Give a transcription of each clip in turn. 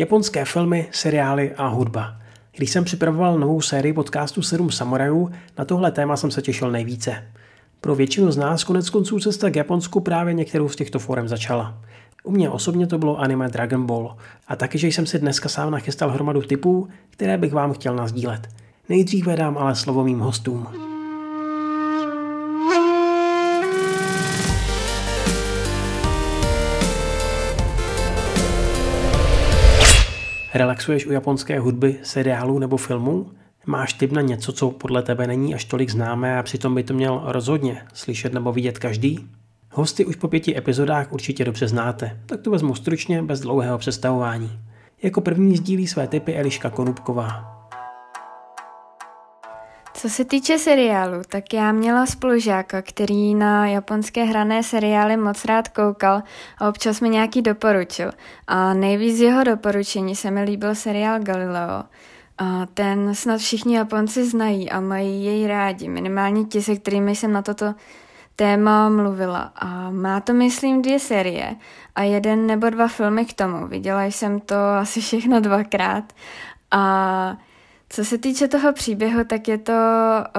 Japonské filmy, seriály a hudba. Když jsem připravoval novou sérii podcastu 7 samurajů, na tohle téma jsem se těšil nejvíce. Pro většinu z nás konec konců cesta k Japonsku právě některou z těchto forem začala. U mě osobně to bylo anime Dragon Ball a taky, že jsem si dneska sám nachystal hromadu typů, které bych vám chtěl nazdílet. Nejdříve dám ale slovo mým hostům. Relaxuješ u japonské hudby, seriálů nebo filmů? Máš tip na něco, co podle tebe není až tolik známé a přitom by to měl rozhodně slyšet nebo vidět každý? Hosty už po pěti epizodách určitě dobře znáte, tak to vezmu stručně, bez dlouhého představování. Jako první sdílí své typy Eliška Konupková. Co se týče seriálu, tak já měla spolužáka, který na japonské hrané seriály moc rád koukal a občas mi nějaký doporučil. A nejvíc jeho doporučení se mi líbil seriál Galileo. A ten snad všichni Japonci znají a mají jej rádi, minimálně ti, se kterými jsem na toto téma mluvila. A má to, myslím, dvě série a jeden nebo dva filmy k tomu. Viděla jsem to asi všechno dvakrát. A co se týče toho příběhu, tak je to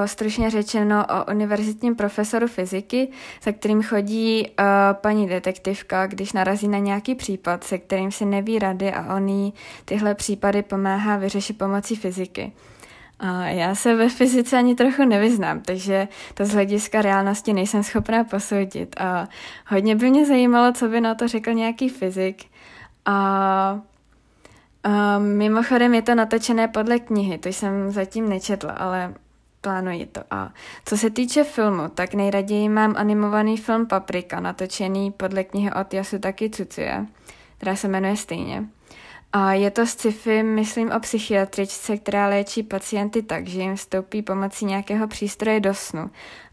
stručně řečeno o univerzitním profesoru fyziky, za kterým chodí uh, paní detektivka, když narazí na nějaký případ, se kterým si neví rady a on jí tyhle případy pomáhá vyřešit pomocí fyziky. A já se ve fyzice ani trochu nevyznám, takže to z hlediska reálnosti nejsem schopná posoudit. A hodně by mě zajímalo, co by na to řekl nějaký fyzik. A Um, mimochodem je to natočené podle knihy, to jsem zatím nečetla, ale plánuji to. A co se týče filmu, tak nejraději mám animovaný film Paprika, natočený podle knihy od Yasutaki Tsutsuje, která se jmenuje stejně. A je to sci-fi, myslím o psychiatričce, která léčí pacienty tak, že jim vstoupí pomocí nějakého přístroje do snu.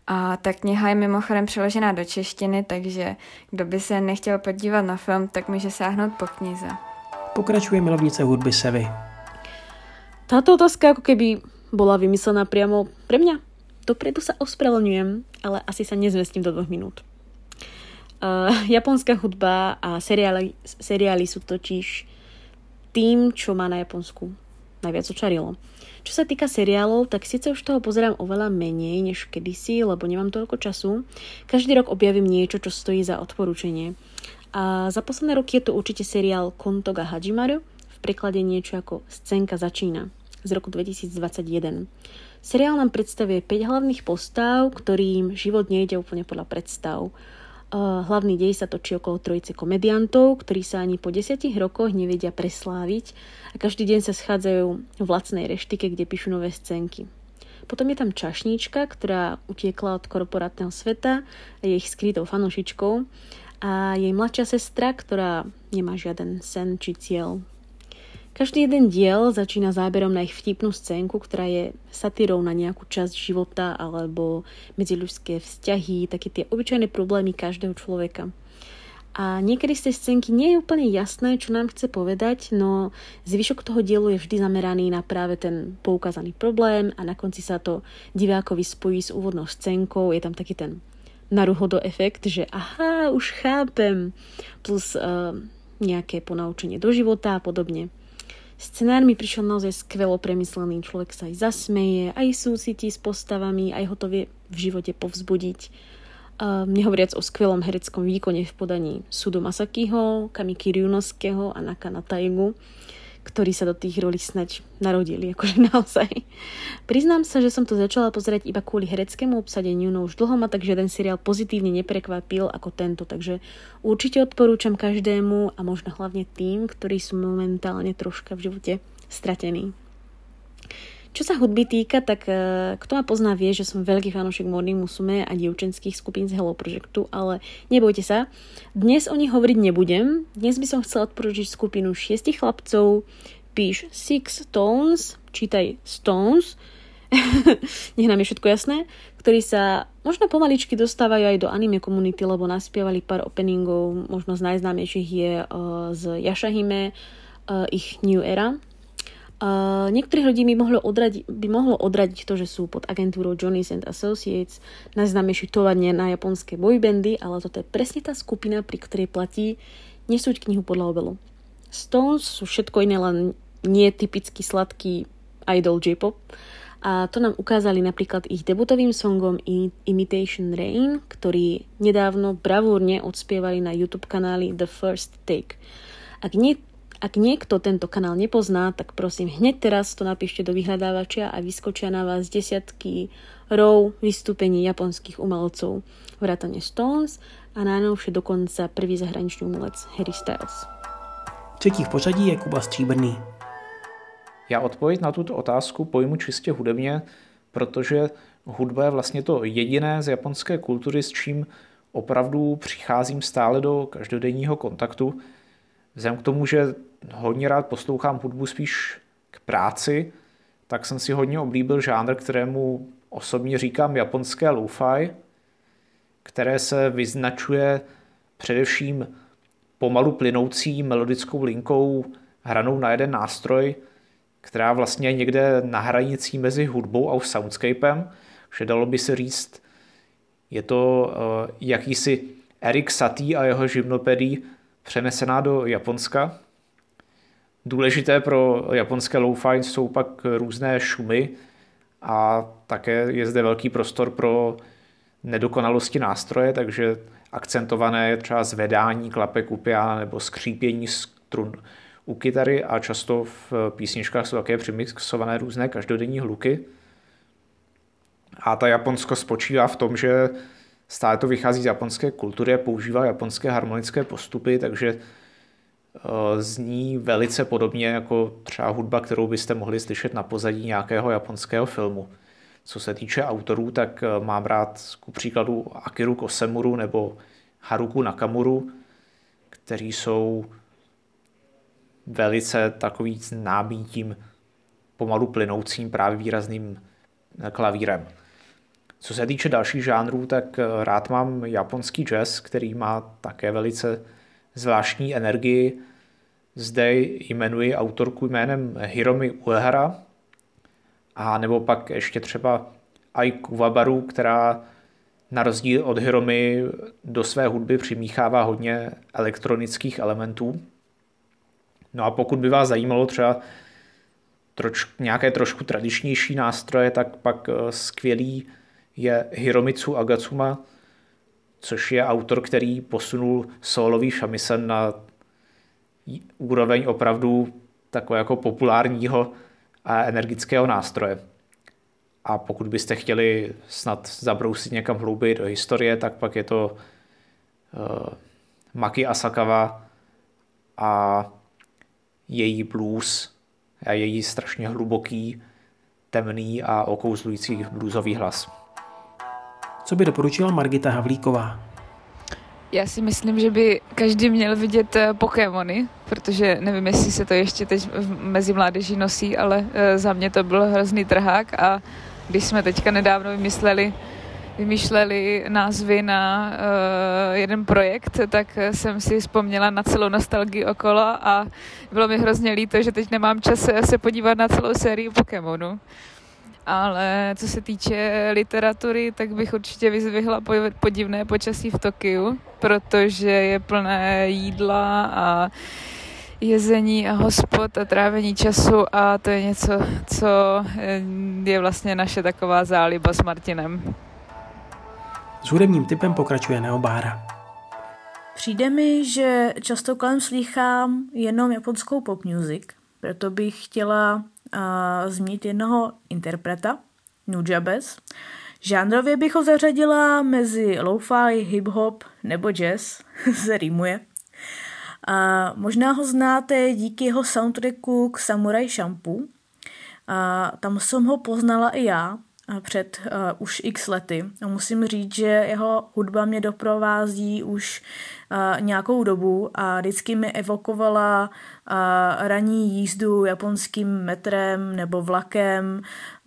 A ta kniha je mimochodem přeložená do češtiny, takže kdo by se nechtěl podívat na film, tak může sáhnout po knize. Pokračuje milovnice hudby Sevy. Táto otázka ako keby bola vymyslená priamo pre mňa. Dopredu sa ospravedlňujem, ale asi sa nezmestím do dvoch minút. Uh, japonská hudba a seriály, seriály sú totiž tým, čo má na Japonsku najviac očarilo. Čo sa týka seriálov, tak síce už toho pozerám oveľa menej než kedysi, lebo nemám toľko času. Každý rok objavím niečo, čo stojí za odporúčanie. A za posledné roky je to určite seriál Kontoga Hajimaru, v preklade niečo ako Scénka začína z roku 2021. Seriál nám predstavuje 5 hlavných postav, ktorým život nejde úplne podľa predstav. Hlavný dej sa točí okolo trojice komediantov, ktorí sa ani po desiatich rokoch nevedia presláviť a každý deň sa schádzajú v lacnej reštike, kde píšu nové scénky. Potom je tam čašníčka, ktorá utiekla od korporátneho sveta a je ich skrytou fanošičkou a jej mladšia sestra, ktorá nemá žiaden sen či cieľ. Každý jeden diel začína záberom na ich vtipnú scénku, ktorá je satírou na nejakú časť života alebo medziľudské vzťahy, také tie obyčajné problémy každého človeka. A niekedy z tej scénky nie je úplne jasné, čo nám chce povedať, no zvyšok toho dielu je vždy zameraný na práve ten poukázaný problém a na konci sa to divákovi spojí s úvodnou scénkou, je tam taký ten naruhodo efekt, že aha, už chápem, plus uh, nejaké ponaučenie do života a podobne. Scenár mi prišiel naozaj skvelo premyslený, človek sa aj zasmeje, aj súcití s postavami, aj ho to vie v živote povzbudiť. Uh, nehovoriac o skvelom hereckom výkone v podaní Sudo Masakiho, Kamiki Ryunoského a Nakana Taigu. Uh, ktorí sa do tých rolí snať narodili, akože naozaj. Priznám sa, že som to začala pozerať iba kvôli hereckému obsadeniu, no už dlho ma tak žiaden seriál pozitívne neprekvapil ako tento, takže určite odporúčam každému a možno hlavne tým, ktorí sú momentálne troška v živote stratení. Čo sa hudby týka, tak uh, kto ma pozná vie, že som veľký fanúšik Morning Musume a dievčenských skupín z Hello Projectu, ale nebojte sa, dnes o nich hovoriť nebudem. Dnes by som chcela odporučiť skupinu šiestich chlapcov, píš Six Stones, čítaj Stones, nech nám je všetko jasné, ktorí sa možno pomaličky dostávajú aj do anime komunity, lebo naspievali pár openingov, možno z najznámejších je uh, z Yashahime, uh, ich New Era, Uh, niektorých ľudí by mohlo, odradiť, by mohlo odradiť to, že sú pod agentúrou Johnny's and Associates, najznámejší továrne na japonské boybandy, ale toto je presne tá skupina, pri ktorej platí nesúť knihu podľa obelu. Stones sú všetko iné, len nie typicky sladký idol J-pop. A to nám ukázali napríklad ich debutovým songom Imitation Rain, ktorý nedávno bravúrne odspievali na YouTube kanáli The First Take. Ak, nie, ak niekto tento kanál nepozná, tak prosím hneď teraz to napíšte do vyhľadávača a vyskočia na vás desiatky row vystúpení japonských umelcov, vrátane Stones a najnovšie dokonca prvý zahraničný umelec Harry Styles. Třetí v pořadí je Kuba Stříbrný. Já odpověď na tuto otázku pojmu čistě hudebně, protože hudba je vlastně to jediné z japonské kultury, s čím opravdu přicházím stále do každodenního kontaktu. Vzhledem k tomu, že hodně rád poslouchám hudbu spíš k práci, tak jsem si hodně oblíbil žánr, kterému osobně říkám japonské lo-fi, které se vyznačuje především pomalu plynoucí melodickou linkou hranou na jeden nástroj, která vlastně je někde na hranicí mezi hudbou a soundscapem, že dalo by se říct, je to uh, jakýsi Erik Satie a jeho živnopedí přenesená do Japonska. Důležité pro japonské lo-fi jsou pak různé šumy a také je zde velký prostor pro nedokonalosti nástroje, takže akcentované třeba zvedání klapek u piana nebo skřípění strun u kytary a často v písničkách jsou také přimixované různé každodenní hluky. A ta Japonsko spočívá v tom, že stále to vychází z japonské kultury a používá japonské harmonické postupy, takže eh, zní velice podobně jako třeba hudba, kterou byste mohli slyšet na pozadí nějakého japonského filmu. Co se týče autorů, tak eh, mám rád ku příkladu Akiru Kosemuru nebo Haruku Nakamuru, kteří jsou velice takový známý tím pomalu plynoucím právě výrazným eh, klavírem. Co se týče dalších žánrů, tak eh, rád mám japonský jazz, který má také velice zvláštní energii. Zde jmenuji autorku jménem Hiromi Uehara, a nebo pak ještě třeba Ai Kuwabaru, která na rozdíl od Hiromy do své hudby přimíchává hodně elektronických elementů. No a pokud by vás zajímalo třeba troč, nějaké trošku tradičnější nástroje, tak pak eh, skvělý je Hiromitsu Agatsuma, což je autor, který posunul solový shamisen na úroveň opravdu takového jako populárního a energického nástroje. A pokud byste chtěli snad zabrousit někam hlouběji do historie, tak pak je to uh, Maki Asakawa a její blues a její strašně hluboký, temný a okouzlující bluesový hlas. Co by doporučila Margita Havlíková? Já si myslím, že by každý měl vidět eh, Pokémony, protože nevím, jestli se to ještě teď mezi mládeží nosí, ale eh, za mě to byl hrozný trhák a když jsme teďka nedávno vymysleli vymýšleli názvy na uh, jeden projekt, tak jsem si vzpomněla na celou nostalgii okolo a bylo mi hrozně líto, že teď nemám čas se podívat na celou sérii Pokémonu. Ale co se týče literatury, tak bych určitě vyzvihla podivné počasí v Tokiu, protože je plné jídla a jezení a hospod a trávení času a to je něco, co eh, je vlastně naše taková záliba s Martinem. S hudebním typem pokračuje Neobára. Přijde mi, že často kolem slýchám jenom japonskou pop music, proto bych chtěla uh, zmínit jednoho interpreta, Nujabes. Žánrově bych ho zařadila mezi lo-fi, hip-hop nebo jazz, se rýmuje. A možná ho znáte díky jeho soundtracku k Samurai Shampoo. A tam jsem ho poznala i já před uh, už x lety. Musím říct, že jeho hudba mě doprovází už uh, nějakou dobu a vždycky mi evokovala uh, ranní jízdu japonským metrem nebo vlakem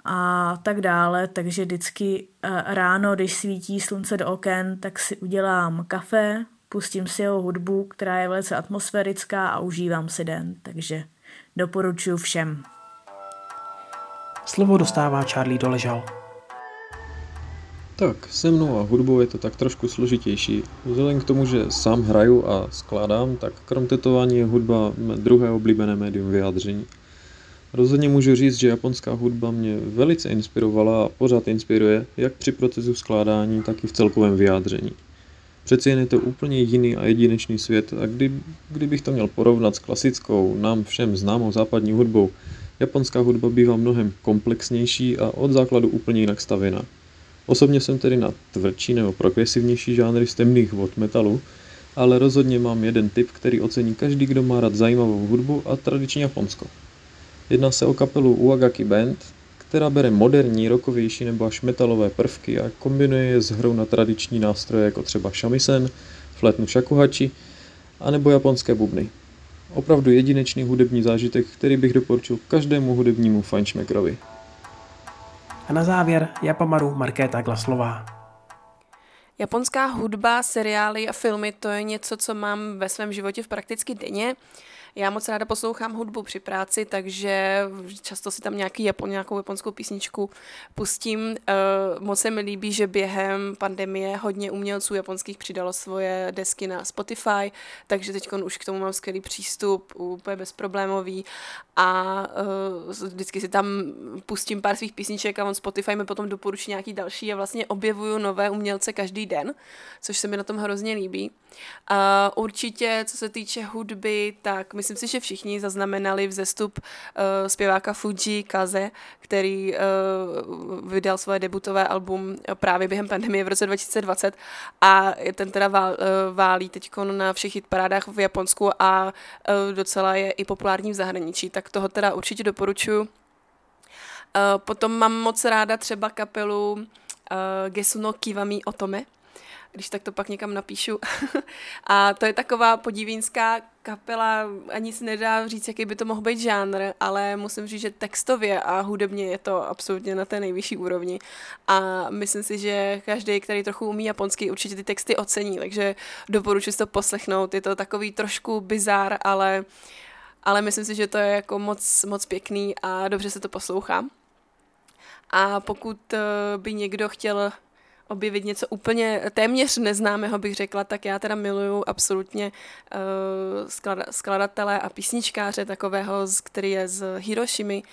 a tak dále, takže vždycky uh, ráno, když svítí slunce do oken, tak si udělám kafe, pustím si jeho hudbu, která je velice atmosférická a užívám si den, takže doporučuji všem. Slovo dostává Charlie Doležal. Tak, se mnou a hudbou je to tak trošku složitější. Vzhledem k tomu, že sám hraju a skládám, tak krom tetování je hudba druhé oblíbené médium vyjádření. Rozhodně můžu říct, že japonská hudba mě velice inspirovala a pořád inspiruje, jak při procesu skládání, tak i v celkovém vyjádření. Přeci jen je to úplně jiný a jedinečný svět a kdy, kdybych to měl porovnat s klasickou, nám všem známou západní hudbou, japonská hudba bývá mnohem komplexnější a od základu úplně jinak stavěná. Osobně jsem tedy na tvrdší nebo progresivnější žánry z temných vod metalu, ale rozhodně mám jeden typ, který ocení každý, kdo má rád zajímavou hudbu a tradiční Japonsko. Jedná se o kapelu Uagaki Band, která bere moderní, rokovější nebo až metalové prvky a kombinuje je s hrou na tradiční nástroje jako třeba shamisen, flétnu shakuhachi a nebo japonské bubny. Opravdu jedinečný hudební zážitek, který bych doporučil každému hudebnímu fajnšmekrovi. A na závěr Japamaru Markéta Glaslová. Japonská hudba, seriály a filmy, to je něco, co mám ve svém životě v prakticky denně. Já moc ráda poslouchám hudbu při práci, takže často si tam nějaký Japon, nějakou japonskou písničku pustím. Uh, moc se mi líbí, že během pandemie hodně umělců japonských přidalo svoje desky na Spotify, takže teď už k tomu mám skvělý přístup, úplně bezproblémový a uh, vždycky si tam pustím pár svých písniček a on Spotify mi potom doporučí nějaký další a vlastně objevuju nové umělce každý den, což se mi na tom hrozně líbí. Uh, určitě, co se týče hudby, tak myslím si, že všichni zaznamenali vzestup uh, zpěváka Fuji Kaze, který uh, vydal svoje debutové album právě během pandemie v roce 2020 a ten teda vál, uh, válí teď na všech hitparádách v Japonsku a uh, docela je i populární v zahraničí, tak toho teda určitě doporučuji. Uh, potom mám moc ráda třeba kapelu uh, Gesuno Kiwami Otome, když tak to pak někam napíšu. a to je taková podivínská kapela, ani si nedá říct, jaký by to mohl být žánr, ale musím říct, že textově a hudebně je to absolutně na té nejvyšší úrovni. A myslím si, že každý, který trochu umí japonsky, určitě ty texty ocení, takže doporučuji to poslechnout. Je to takový trošku bizár, ale, ale myslím si, že to je jako moc, moc pěkný a dobře se to poslouchá. A pokud eh, by někdo chtěl objevit něco úplně téměř neznámého, bych řekla, tak já teda miluju absolutně uh, skladatele a písničkáře takového, který je z Hiroshimy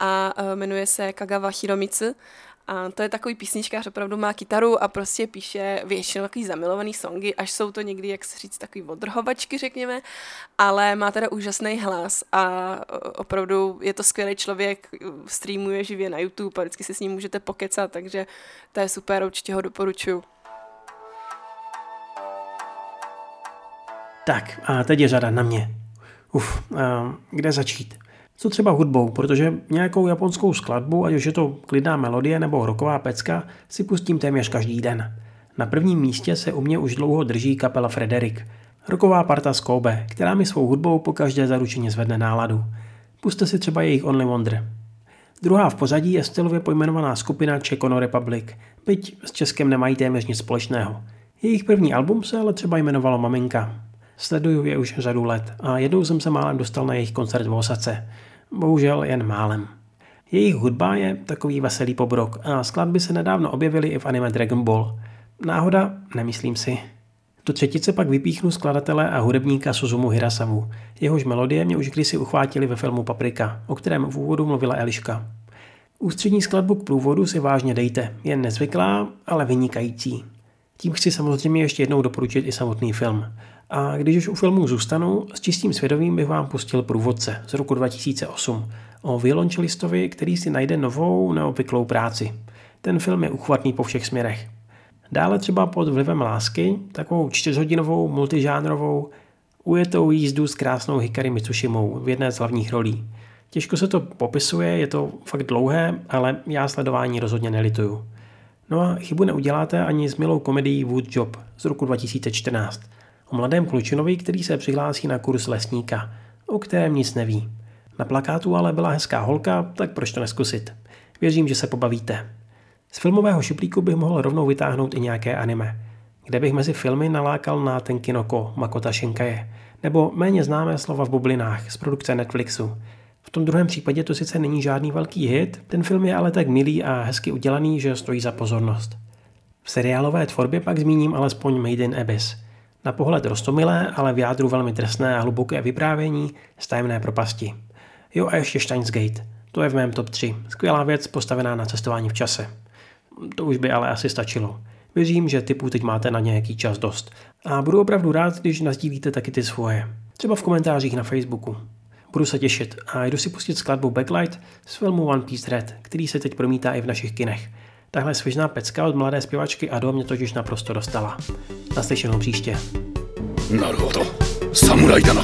a uh, jmenuje se Kagawa Hiromitsu a to je takový písničkář, opravdu má kytaru a prostě píše většinou takový zamilovaný songy, až jsou to někdy, jak se říct, takový odrhovačky, řekněme, ale má teda úžasný hlas a opravdu je to skvělý člověk, streamuje živě na YouTube a vždycky si s ním můžete pokecat, takže to je super, určitě ho doporučuju. Tak a teď je řada na mě. Uf, kde začít? Co třeba hudbou, protože nějakou japonskou skladbu, ať už je to klidná melodie nebo roková pecka, si pustím téměř každý den. Na prvním místě se u mě už dlouho drží kapela Frederik, roková parta z Kobe, která mi svou hudbou po každé zaručeně zvedne náladu. Puste si třeba jejich Only Wonder. Druhá v pořadí je stylově pojmenovaná skupina Čekono Republic, byť s Českem nemají téměř nic společného. Jejich první album se ale třeba jmenovalo Maminka. Sleduju je už řadu let a jednou jsem se málem dostal na jejich koncert v Osace. Bohužel jen málem. Jejich hudba je takový veselý pobrok a skladby se nedávno objevily i v anime Dragon Ball. Náhoda? Nemyslím si. Do třetice pak vypíchnu skladatele a hudebníka Suzumu Hirasamu. Jehož melodie mě už kdysi uchvátili ve filmu Paprika, o kterém v úvodu mluvila Eliška. Ústřední skladbu k průvodu si vážně dejte, jen nezvyklá, ale vynikající. Tím chci samozřejmě ještě jednou doporučit i samotný film. A když už u filmu zůstanu, s čistým svědomím bych vám pustil průvodce z roku 2008 o violončelistovi, který si najde novou neobvyklou práci. Ten film je uchvatný po všech směrech. Dále třeba pod vlivem lásky, takovou čtyřhodinovou multižánrovou ujetou jízdu s krásnou Hikari Mitsushimou v jedné z hlavních rolí. Těžko se to popisuje, je to fakt dlouhé, ale já sledování rozhodně nelituju. No a chybu neuděláte ani s milou komedií Wood Job z roku 2014 o mladém klučinovi, který se přihlásí na kurz lesníka, o kterém nic neví. Na plakátu ale byla hezká holka, tak proč to neskusit? Věřím, že se pobavíte. Z filmového šuplíku bych mohl rovnou vytáhnout i nějaké anime, kde bych mezi filmy nalákal na Tenkinoko Makota Shinkaje, nebo méně známé slova v bublinách z produkce Netflixu. V tom druhém případě to sice není žádný velký hit, ten film je ale tak milý a hezky udělaný, že stojí za pozornost. V seriálové tvorbě pak zmíním alespoň Made in Abyss. Na pohled rostomilé, ale v jádru velmi trestné a hluboké vyprávění z tajemné propasti. Jo a ještě Steins Gate. To je v mém top 3. Skvělá věc postavená na cestování v čase. To už by ale asi stačilo. Věřím, že typů teď máte na nějaký čas dost. A budu opravdu rád, když nazdílíte taky ty svoje. Třeba v komentářích na Facebooku. Budu se těšit a jdu si pustit skladbu Backlight z filmu One Piece Red, který se teď promítá i v našich kinech. Tahle svěžná pecka od mladé zpěvačky Ado mě totiž naprosto dostala. Naslyšenou příště. なるほど侍だな